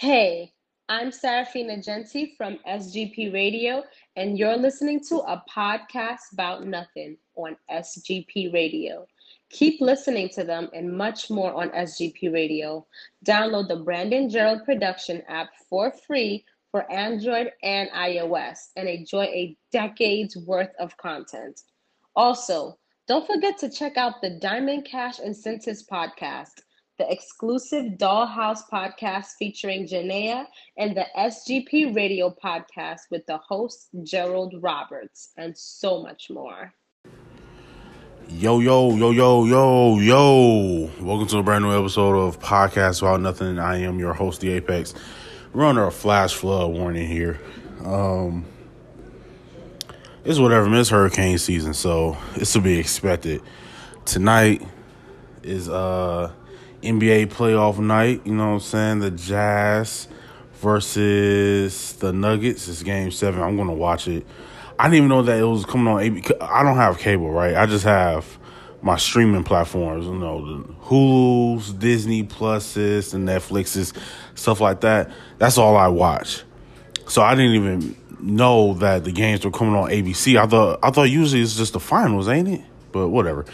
Hey, I'm Serafina Genti from SGP Radio, and you're listening to a podcast about nothing on SGP Radio. Keep listening to them and much more on SGP Radio. Download the Brandon Gerald Production app for free for Android and iOS and enjoy a decade's worth of content. Also, don't forget to check out the Diamond Cash Incentives podcast, the exclusive Dollhouse podcast featuring Janaea, and the SGP Radio podcast with the host Gerald Roberts, and so much more. Yo, yo, yo, yo, yo, yo. Welcome to a brand new episode of Podcast About Nothing. I am your host, The Apex. We're under a flash flood warning here. Um, it's whatever, miss hurricane season, so it's to be expected. Tonight is uh NBA playoff night, you know what I'm saying? The Jazz versus the Nuggets. It's game seven. I'm gonna watch it. I didn't even know that it was coming on AB. I don't have cable, right? I just have my streaming platforms, you know, the Hulu's, Disney Pluses, and Netflixes, stuff like that. That's all I watch. So I didn't even know that the games were coming on ABC. I thought I thought usually it's just the finals, ain't it? But whatever.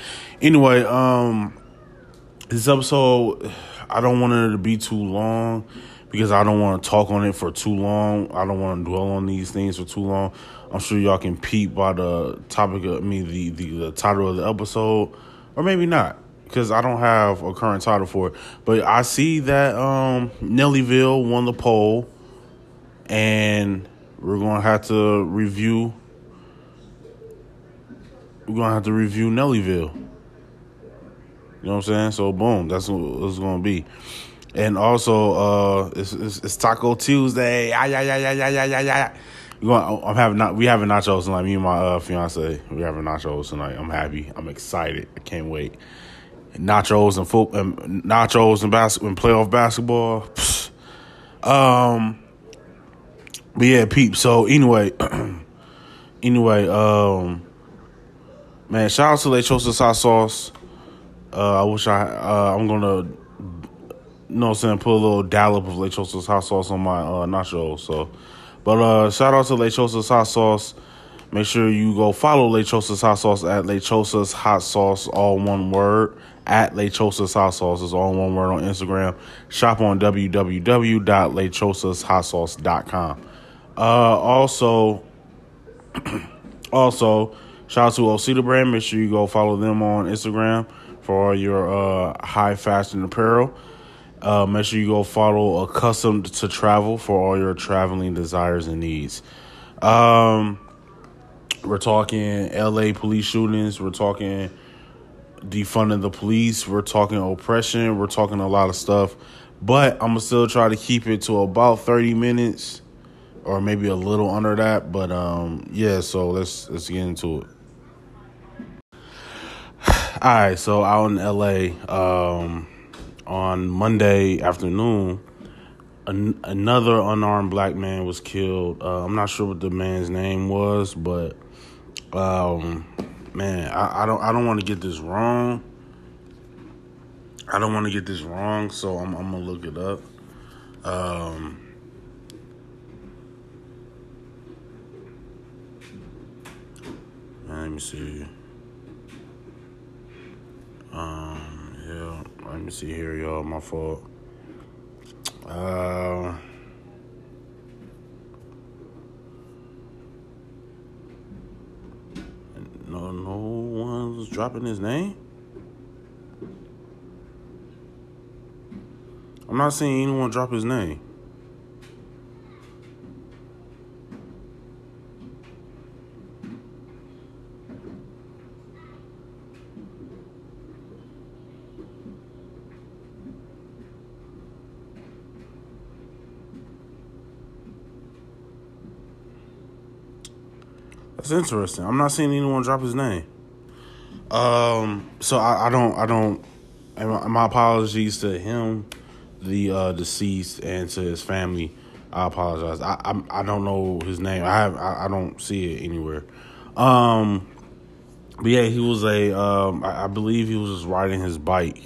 Anyway, um this episode I don't want it to be too long because I don't want to talk on it for too long. I don't want to dwell on these things for too long. I'm sure y'all can peep by the topic of I mean the, the, the title of the episode, or maybe not, because I don't have a current title for it. But I see that um, Nellyville won the poll, and we're gonna have to review. We're gonna have to review Nellyville. You know what I'm saying? So boom, that's what it's gonna be. And also, uh, it's, it's, it's Taco Tuesday. Yeah, yeah, yeah, yeah, yeah, yeah, yeah. Going, I'm having not we having nachos tonight. Me and my uh, fiance we having nachos tonight. I'm happy. I'm excited. I can't wait. Nachos and football, and nachos and basketball and playoff basketball. Pfft. Um, but yeah, peep. So anyway, anyway, um, man, shout out to Lechosa's hot sauce. Uh, I wish I uh, I'm gonna you know what I'm saying put a little dollop of Lechosa's hot sauce on my uh, nachos. So. But uh, shout out to Lechosa's Hot Sauce. Make sure you go follow Lechosa's Hot Sauce at Lechosa's Hot Sauce, all one word. At Lechosa's Hot Sauce is all one word on Instagram. Shop on www.lechosashotsauce.com. Uh, also, also, shout out to Osita Brand. Make sure you go follow them on Instagram for all your uh, high fashion apparel. Uh, make sure you go follow Accustomed to Travel for all your traveling desires and needs. Um, we're talking LA police shootings. We're talking defunding the police. We're talking oppression. We're talking a lot of stuff. But I'm gonna still try to keep it to about 30 minutes or maybe a little under that. But um, yeah, so let's let's get into it. All right, so out in LA, um, on Monday afternoon, an- another unarmed black man was killed. Uh, I'm not sure what the man's name was, but um, man, I, I don't I don't want to get this wrong. I don't want to get this wrong, so I'm, I'm gonna look it up. Um, let me see. Um, yeah. Let me see here, y'all. My fault. Uh, no, no one's dropping his name. I'm not seeing anyone drop his name. That's interesting. I'm not seeing anyone drop his name. Um, so I, I don't, I don't. My, my apologies to him, the uh, deceased, and to his family. I apologize. I, I I don't know his name. I have I, I don't see it anywhere. Um, but yeah, he was a. Um, I, I believe he was just riding his bike,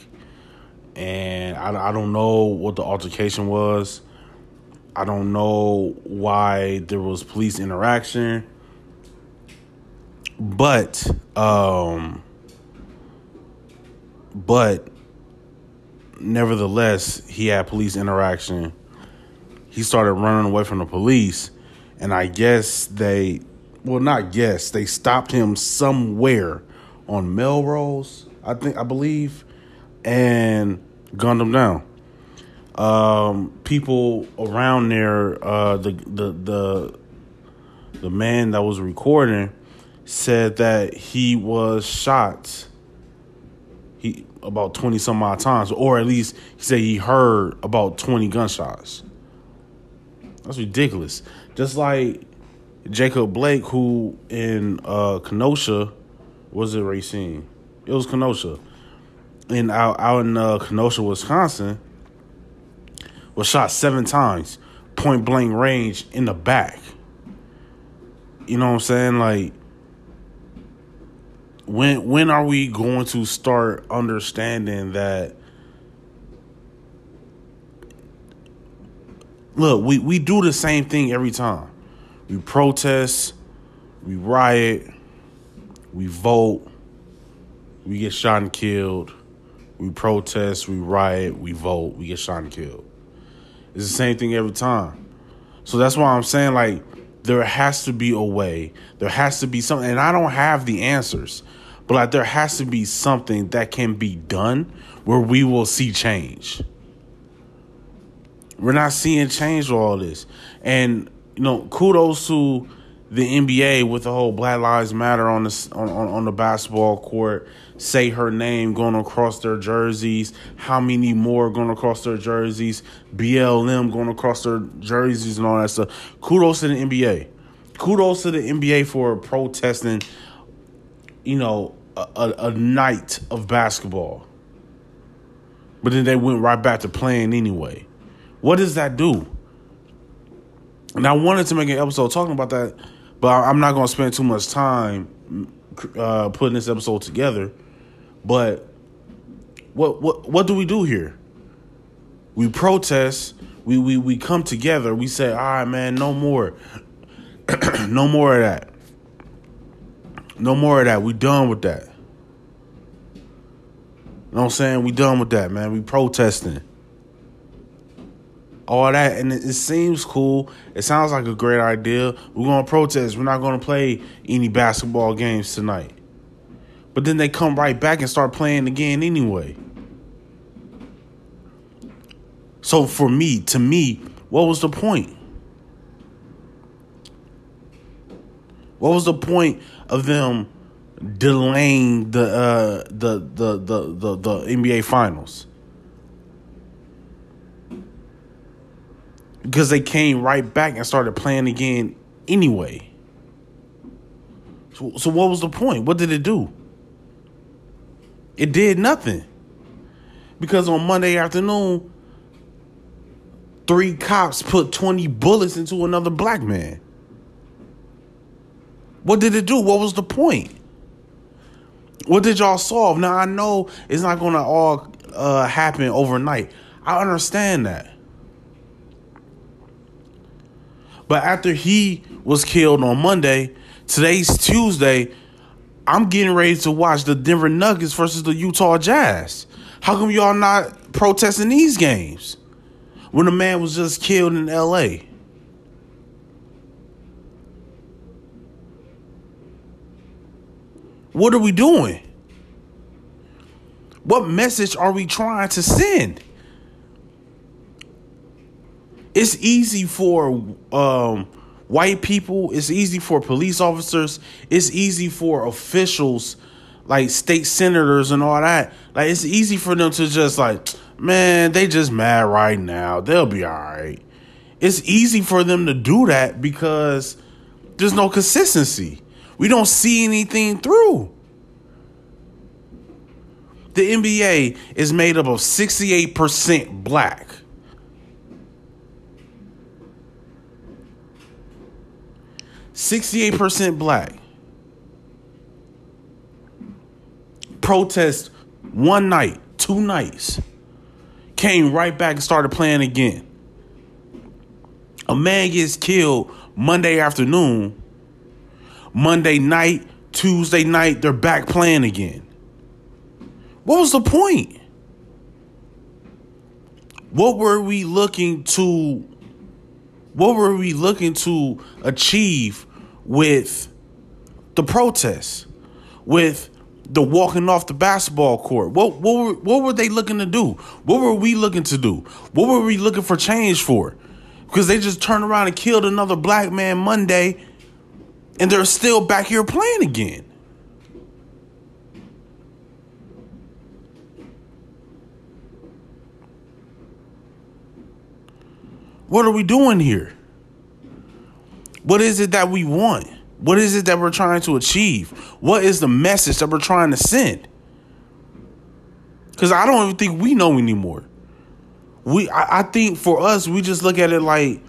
and I I don't know what the altercation was. I don't know why there was police interaction. But um but nevertheless, he had police interaction. He started running away from the police, and I guess they, well, not guess, they stopped him somewhere on Melrose, I think, I believe, and gunned him down. Um, people around there, uh, the the the the man that was recording said that he was shot he about 20 some odd times or at least he said he heard about 20 gunshots. That's ridiculous. Just like jacob blake who in uh kenosha was it racine? It was kenosha. And out, out in uh, kenosha wisconsin was shot seven times point blank range in the back. You know what i'm saying? Like when when are we going to start understanding that look we, we do the same thing every time. We protest we riot we vote we get shot and killed we protest we riot we vote we get shot and killed. It's the same thing every time. So that's why i'm saying like there has to be a way. There has to be something and i don't have the answers but like there has to be something that can be done where we will see change. We're not seeing change with all this. And you know, kudos to the NBA with the whole Black Lives Matter on the on, on, on the basketball court. Say her name going across their jerseys. How many more going across their jerseys? BLM going across their jerseys and all that stuff. Kudos to the NBA. Kudos to the NBA for protesting. You know, a, a night of basketball. But then they went right back to playing anyway. What does that do? And I wanted to make an episode talking about that, but I'm not going to spend too much time uh, putting this episode together. But what what what do we do here? We protest. We we we come together. We say, "All right, man, no more, no more of that." No more of that. We done with that. You know what I'm saying? We done with that, man. We protesting. All that, and it, it seems cool. It sounds like a great idea. We're gonna protest. We're not gonna play any basketball games tonight. But then they come right back and start playing again anyway. So for me, to me, what was the point? What was the point of them delaying the uh, the, the the the the NBA finals? Because they came right back and started playing again anyway. So, so what was the point? What did it do? It did nothing. Because on Monday afternoon, three cops put 20 bullets into another black man. What did it do? What was the point? What did y'all solve? Now I know it's not gonna all uh, happen overnight. I understand that. But after he was killed on Monday, today's Tuesday, I'm getting ready to watch the Denver Nuggets versus the Utah Jazz. How come y'all not protesting these games when a man was just killed in LA? What are we doing? What message are we trying to send? It's easy for um, white people, it's easy for police officers, it's easy for officials like state senators and all that. Like it's easy for them to just like, man, they just mad right now. They'll be all right. It's easy for them to do that because there's no consistency. We don't see anything through. The NBA is made up of 68% black. Sixty-eight percent black. Protest one night, two nights. Came right back and started playing again. A man gets killed Monday afternoon. Monday night, Tuesday night, they're back playing again. What was the point? What were we looking to what were we looking to achieve with the protests? With the walking off the basketball court. What what were, what were they looking to do? What were we looking to do? What were we looking for change for? Because they just turned around and killed another black man Monday and they're still back here playing again. What are we doing here? What is it that we want? What is it that we're trying to achieve? What is the message that we're trying to send? Because I don't even think we know anymore. We, I, I think for us, we just look at it like,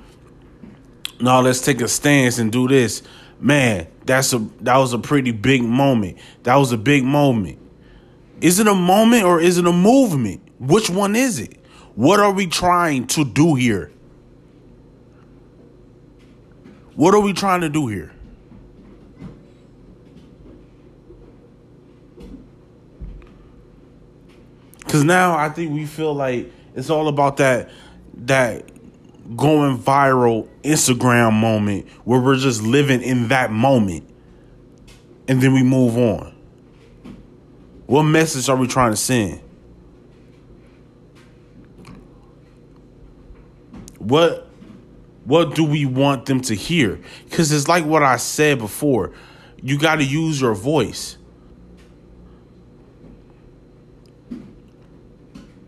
no, let's take a stance and do this. Man, that's a that was a pretty big moment. That was a big moment. Is it a moment or is it a movement? Which one is it? What are we trying to do here? What are we trying to do here? Cause now I think we feel like it's all about that that going viral Instagram moment where we're just living in that moment and then we move on. What message are we trying to send? What what do we want them to hear? Because it's like what I said before. You got to use your voice.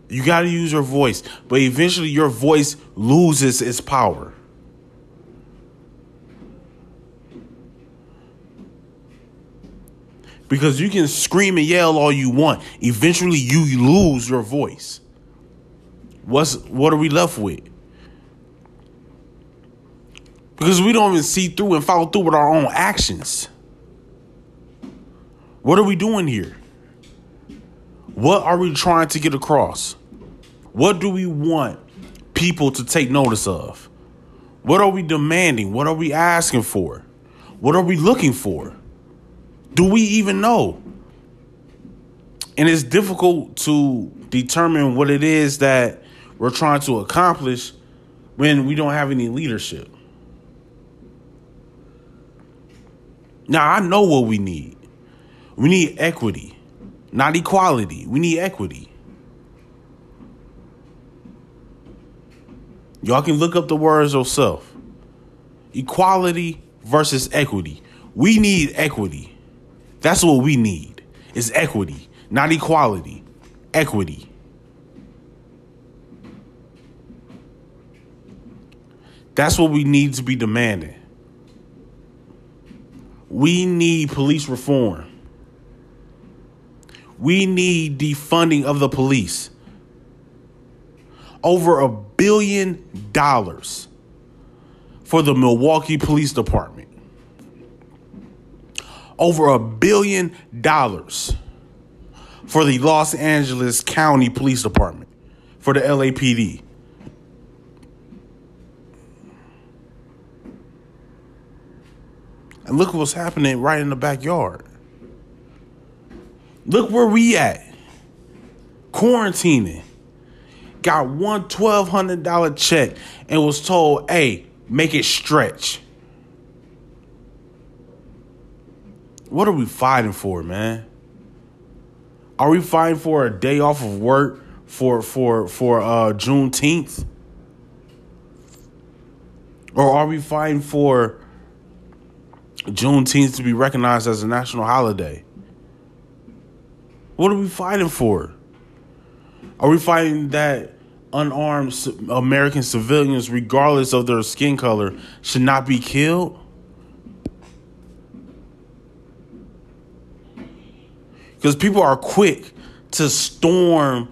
You got to use your voice, but eventually your voice loses its power. Because you can scream and yell all you want. Eventually you lose your voice. What's what are we left with? Because we don't even see through and follow through with our own actions. What are we doing here? What are we trying to get across? What do we want people to take notice of? What are we demanding? What are we asking for? What are we looking for? Do we even know? And it's difficult to determine what it is that we're trying to accomplish when we don't have any leadership. Now, I know what we need. We need equity, not equality. We need equity. Y'all can look up the words yourself. Equality versus equity. We need equity. That's what we need. Is equity, not equality. Equity. That's what we need to be demanding. We need police reform. We need defunding of the police. Over a billion dollars for the Milwaukee Police Department. Over a billion dollars for the Los Angeles County Police Department, for the LAPD. And look what's happening right in the backyard. Look where we at. Quarantining. Got one twelve hundred dollar check and was told, hey, make it stretch. What are we fighting for, man? Are we fighting for a day off of work for for for uh Juneteenth? Or are we fighting for Juneteenth to be recognized as a national holiday. What are we fighting for? Are we fighting that unarmed American civilians, regardless of their skin color, should not be killed? Because people are quick to storm,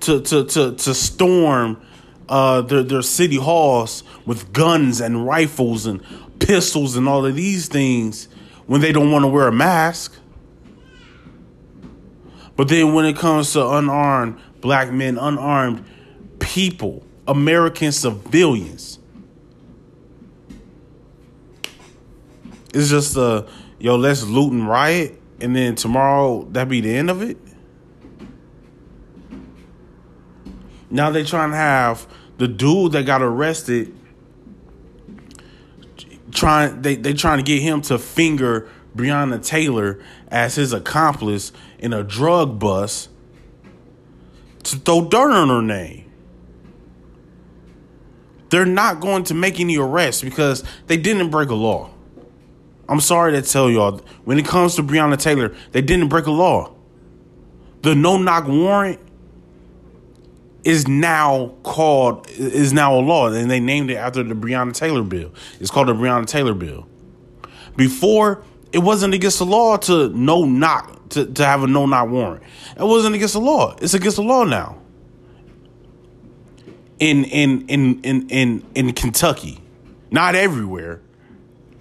to to to to storm uh, their their city halls with guns and rifles and pistols and all of these things when they don't want to wear a mask. But then when it comes to unarmed black men, unarmed people, American civilians, It's just a yo, let's loot and riot, and then tomorrow that be the end of it. Now they trying to have the dude that got arrested trying they they trying to get him to finger Breonna Taylor as his accomplice in a drug bust to throw dirt on her name. They're not going to make any arrests because they didn't break a law. I'm sorry to tell y'all, when it comes to Breonna Taylor, they didn't break a law. The no knock warrant is now called is now a law, and they named it after the Breonna Taylor bill. It's called the Breonna Taylor bill. Before it wasn't against the law to no knock to, to have a no knock warrant. It wasn't against the law. It's against the law now. In in in in in in Kentucky, not everywhere,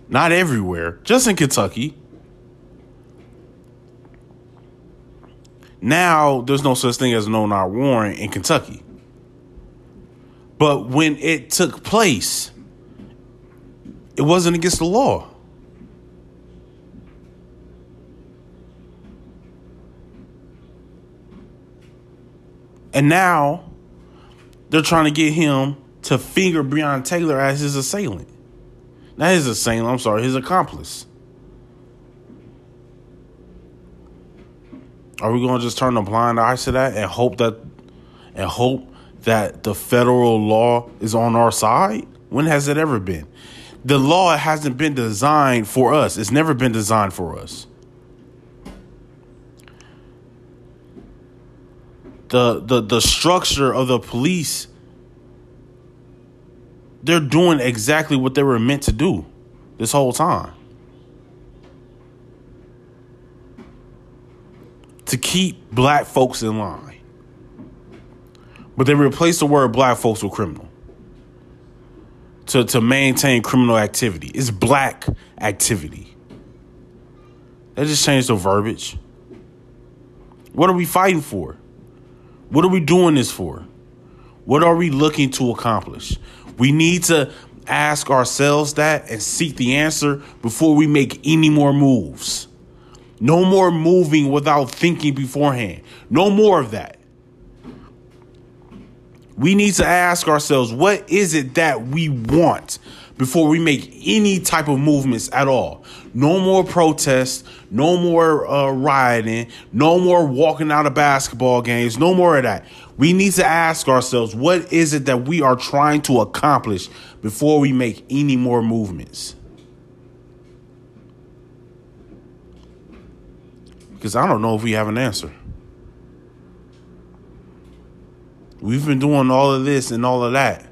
not everywhere, just in Kentucky. Now there's no such thing as a no knock warrant in Kentucky. But when it took place, it wasn't against the law. And now they're trying to get him to finger Breonna Taylor as his assailant. Not his assailant, I'm sorry, his accomplice. Are we going to just turn a blind eye to that and hope that and hope that the federal law is on our side? When has it ever been? The law hasn't been designed for us. It's never been designed for us. The the the structure of the police they're doing exactly what they were meant to do this whole time. to keep black folks in line. But they replaced the word black folks with criminal. To, to maintain criminal activity. It's black activity. They just changed the verbiage. What are we fighting for? What are we doing this for? What are we looking to accomplish? We need to ask ourselves that and seek the answer before we make any more moves. No more moving without thinking beforehand. No more of that. We need to ask ourselves what is it that we want before we make any type of movements at all. No more protests, no more uh, rioting, no more walking out of basketball games, no more of that. We need to ask ourselves what is it that we are trying to accomplish before we make any more movements. Because I don't know if we have an answer. We've been doing all of this and all of that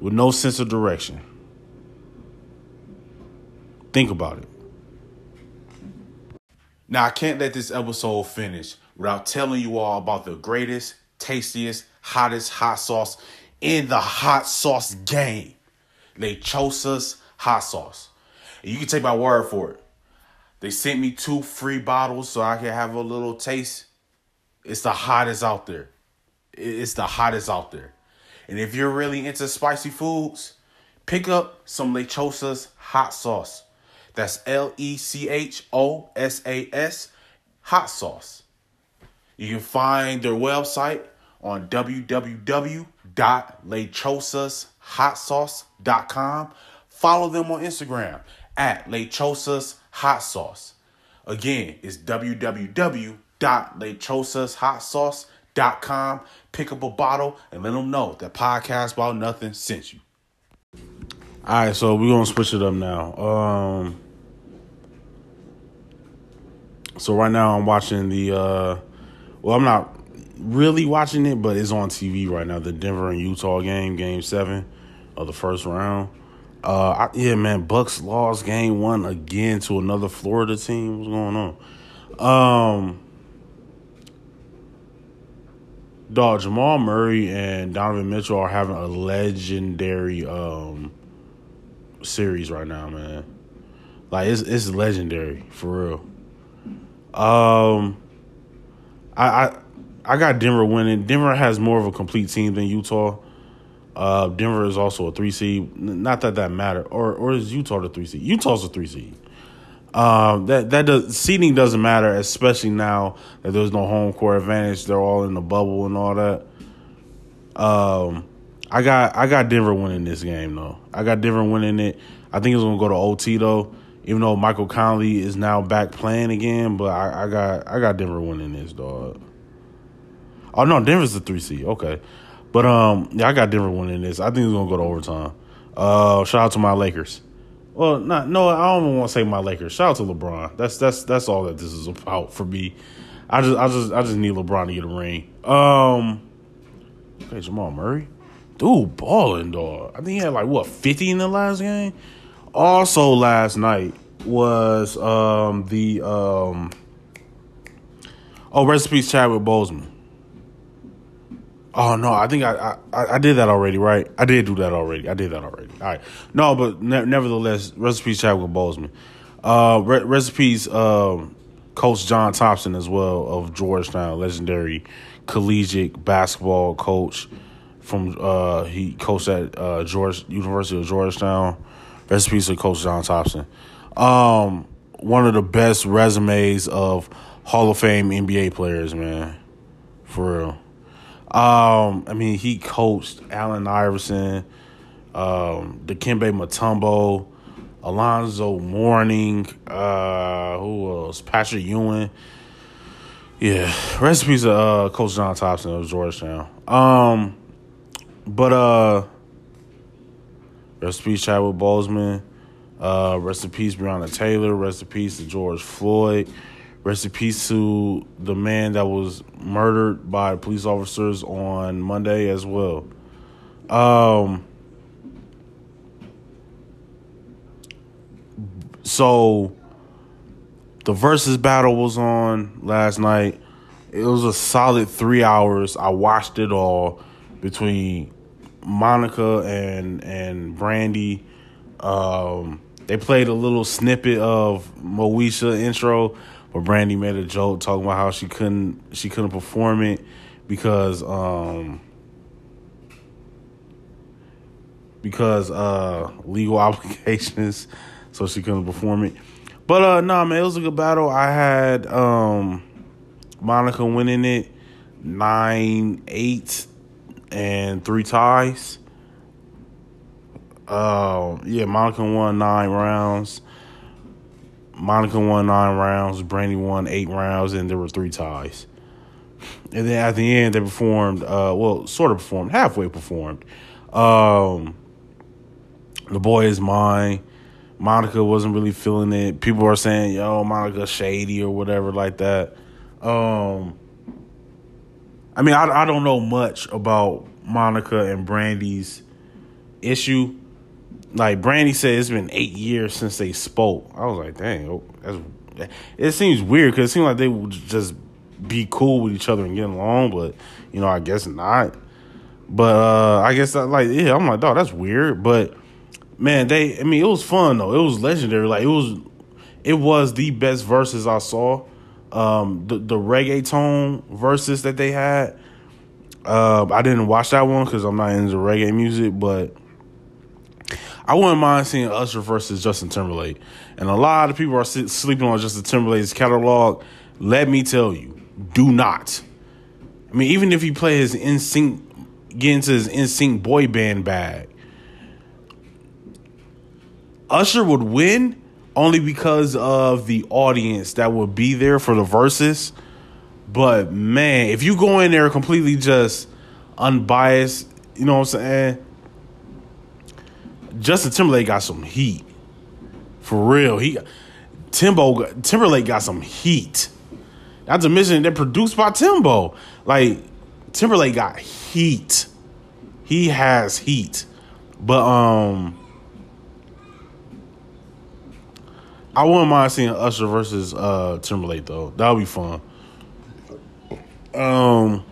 with no sense of direction. Think about it. Now, I can't let this episode finish without telling you all about the greatest, tastiest, hottest hot sauce in the hot sauce game. Lechosa's hot sauce. And you can take my word for it. They sent me two free bottles so I can have a little taste. It's the hottest out there. It's the hottest out there. And if you're really into spicy foods, pick up some Lechosa's hot sauce. That's L E C H O S A S hot sauce. You can find their website on www.lechosashotsauce.com. Follow them on Instagram at Lechosas hot sauce. Again, it's www.lechosashotsauce.com. Pick up a bottle and let them know that podcast about nothing sent you. All right, so we're gonna switch it up now. Um, so right now I'm watching the. Uh, well, I'm not really watching it, but it's on TV right now. The Denver and Utah game, Game Seven of the first round. Uh, I, yeah, man, Bucks lost game one again to another Florida team. What's going on? Um, dog Jamal Murray and Donovan Mitchell are having a legendary um series right now, man. Like it's it's legendary for real. Um, I I I got Denver winning. Denver has more of a complete team than Utah. Uh, Denver is also a three seed. Not that that matter, or or is Utah the three seed? Utah's a three seed. Um, that that does seeding doesn't matter, especially now that there's no home court advantage. They're all in the bubble and all that. Um, I got I got Denver winning this game though. I got Denver winning it. I think it's gonna go to OT though. Even though Michael Conley is now back playing again, but I, I got I got Denver winning this dog. Oh no, Denver's the three seed. Okay, but um, yeah, I got Denver winning this. I think it's gonna go to overtime. Uh, shout out to my Lakers. Well, not no, I don't even want to say my Lakers. Shout out to LeBron. That's that's that's all that this is about for me. I just I just I just need LeBron to get a ring. Um, okay, Jamal Murray, dude, balling dog. I think he had like what fifty in the last game. Also, last night was um the um oh recipes Chadwick Boseman. Oh no, I think I, I I did that already, right? I did do that already. I did that already. All right, no, but ne- nevertheless, recipes Chadwick Boseman. Uh, re- recipes um, Coach John Thompson as well of Georgetown, legendary collegiate basketball coach from uh, he coached at uh, George University of Georgetown. Recipes of Coach John Thompson. Um, one of the best resumes of Hall of Fame NBA players, man. For real. Um, I mean, he coached Allen Iverson, um, Dikembe Mutombo, Alonzo Mourning, uh, who else? Patrick Ewing. Yeah, recipes of uh, Coach John Thompson of Georgetown. Um, but uh, peace, Chadwick Boseman. Uh, rest in peace, Breonna Taylor. Rest in peace to George Floyd. Rest in peace to the man that was murdered by police officers on Monday as well. Um, so the Verzuz battle was on last night. It was a solid three hours. I watched it all between Monica and and Brandy. Um, they played a little snippet of Moesha intro, but Brandy made a joke talking about how she couldn't she couldn't perform it because um because uh legal obligations, so she couldn't perform it. But uh no nah, man, it was a good battle. I had um Monica winning it nine eight and three ties. Uh, yeah, Monica won nine rounds. Monica won nine rounds. Brandy won eight rounds, and there were three ties. And then at the end, they performed. Uh, well, sort of performed, halfway performed. Um, the boy is mine. Monica wasn't really feeling it. People are saying, "Yo, Monica shady" or whatever like that. Um, I mean, I I don't know much about Monica and Brandy's issue. Like Brandy said, it's been eight years since they spoke. I was like, dang, oh, that's. It seems weird because it seemed like they would just be cool with each other and get along, but you know, I guess not. But uh I guess that, like, yeah, I'm like, dog, that's weird. But man, they, I mean, it was fun though. It was legendary. Like it was, it was the best verses I saw um, the the reggaeton verses that they had. Uh, I didn't watch that one because I'm not into reggae music, but I wouldn't mind seeing Usher versus Justin Timberlake. And a lot of people are sleeping on Justin Timberlake's catalog. Let me tell you, do not. I mean, even if you play his NSYNC, get into his NSYNC boy band bag, Usher would win only because of the audience that would be there for the verses. But man, if you go in there completely just unbiased, you know what I'm saying? Justin Timberlake got some heat. For real. He Timbo Timberlake got some heat. Not to mention they're produced by Timbo. Like Timberlake got heat. He has heat. But um I wouldn't mind seeing Usher versus uh, Timberlake though. That would be fun. Um,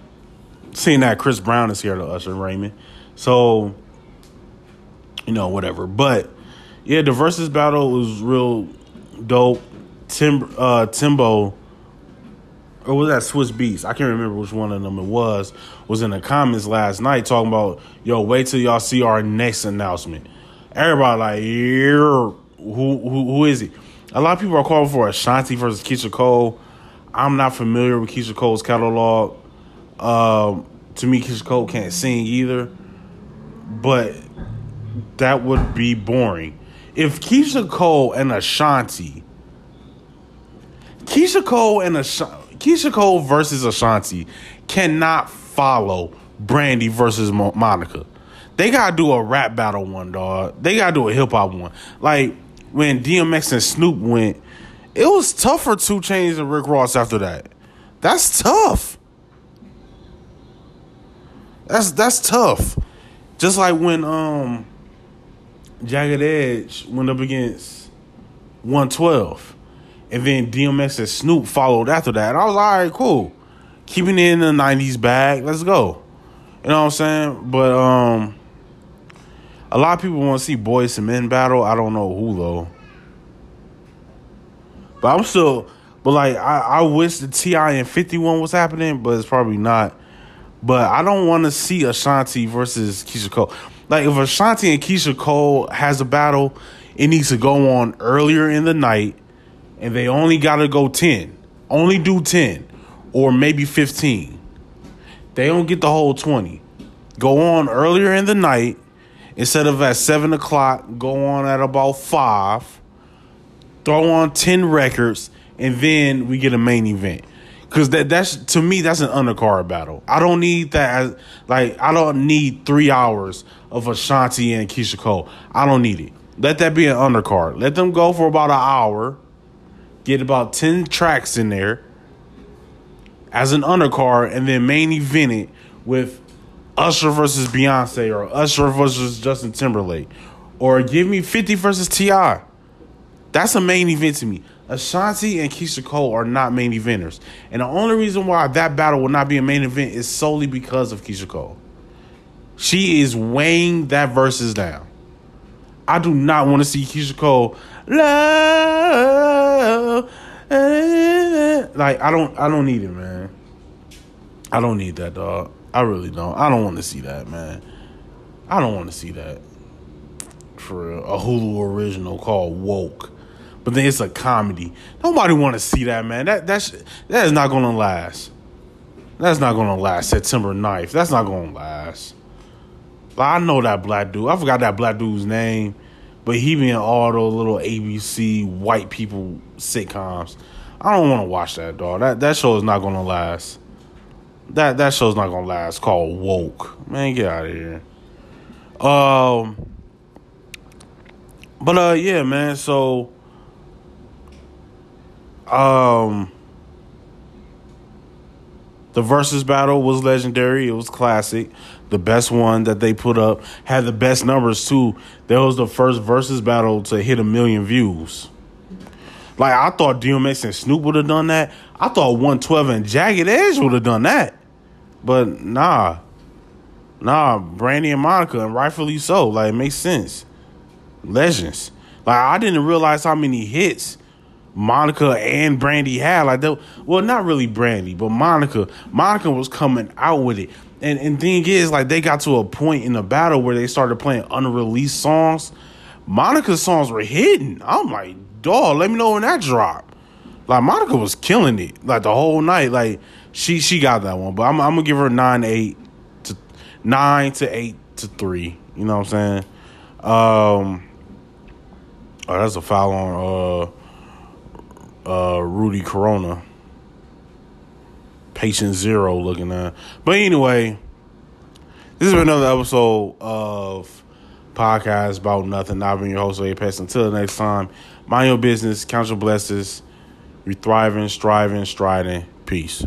seeing that Chris Brown is here to Usher Raymond, so you know whatever. But yeah, the Verzuz battle was real dope. Tim uh, Timbo or was that Swizz Beatz? I can't remember which one of them it was. Was in the comments last night talking about, yo, wait till y'all see our next announcement. Everybody like, yeah, who who who is he? A lot of people are calling for Ashanti versus Keyshia Cole. I'm not familiar with Keyshia Cole's catalog. Um, to me, Keyshia Cole can't sing either, but that would be boring. If Keyshia Cole and Ashanti, Keyshia Cole and Ashanti, Keyshia Cole versus Ashanti cannot follow Brandy versus Monica. They gotta do a rap battle one, dog. They gotta do a hip hop one. Like when DMX and Snoop went, it was tough for 2 Chainz and Rick Ross after that. That's tough. That's that's tough. Just like when um Jagged Edge went up against 112. And then DMX and Snoop followed after that. And I was like, all right, cool. Keeping it in the 90s bag. Let's go. You know what I'm saying? But um a lot of people want to see Boyz II Men battle. I don't know who though. But I'm still but like I, I wish the T.I. and 51 was happening, but it's probably not. But I don't want to see Ashanti versus Keyshia Cole. Like if Ashanti and Keyshia Cole has a battle, it needs to go on earlier in the night, and they only got to go ten. Only do ten, or maybe fifteen. They don't get the whole twenty. Go on earlier in the night instead of at seven o'clock. Go on at about five. Throw on ten records, and then we get a main event. Cause that that's to me that's an undercard battle. I don't need that like I don't need three hours of Ashanti and Keyshia Cole. I don't need it. Let that be an undercard. Let them go for about an hour. Get about ten tracks in there as an undercard, and then main event it with Usher versus Beyonce or Usher versus Justin Timberlake, or give me Fifty versus Ti. That's a main event to me. Ashanti and Keyshia Cole are not main eventers. And the only reason why that battle will not be a main event is solely because of Keyshia Cole. She is weighing that versus down. I do not want to see Keyshia Cole love. Like I don't I don't need it, man. I don't need that, dog. I really don't. I don't want to see that, man. I don't want to see that. For a Hulu original called Woke but then it's a comedy. Nobody want to see that, man. That that's that is not gonna last. That's not gonna last. September 9th. That's not gonna last. Like, I know that black dude. I forgot that black dude's name, but he be in all those little ABC white people sitcoms. I don't want to watch that, dog. That that show is not gonna last. That that show's not gonna last. Called Woke. Man, get out of here. Um. But uh, yeah, man. So um, the Verzuz battle was legendary. It was classic. The best one that they put up had the best numbers too. That was the first Verzuz battle to hit a million views. Like I thought DMX and Snoop would have done that. I thought 112 and Jagged Edge would have done that. But nah. Nah, Brandy and Monica, and rightfully so. Like it makes sense. Legends. Like I didn't realize how many hits Monica and Brandy had. Like that, well, not really Brandy, but Monica. Monica was coming out with it. And and thing is, like they got to a point in the battle where they started playing unreleased songs. Monica's songs were hidden. I'm like, dog, let me know when that dropped. Like Monica was killing it, like the whole night. Like she she got that one, but I'm I'm gonna give her nine eight to nine to eight to three. You know what I'm saying? Um, oh, that's a foul on uh uh, Rudy Corona. Patient Zero looking at. But anyway, this is another episode of podcast about nothing. I've been your host, Apex. Until next time, mind your business, count your blessings, be thriving, striving, striding. Peace.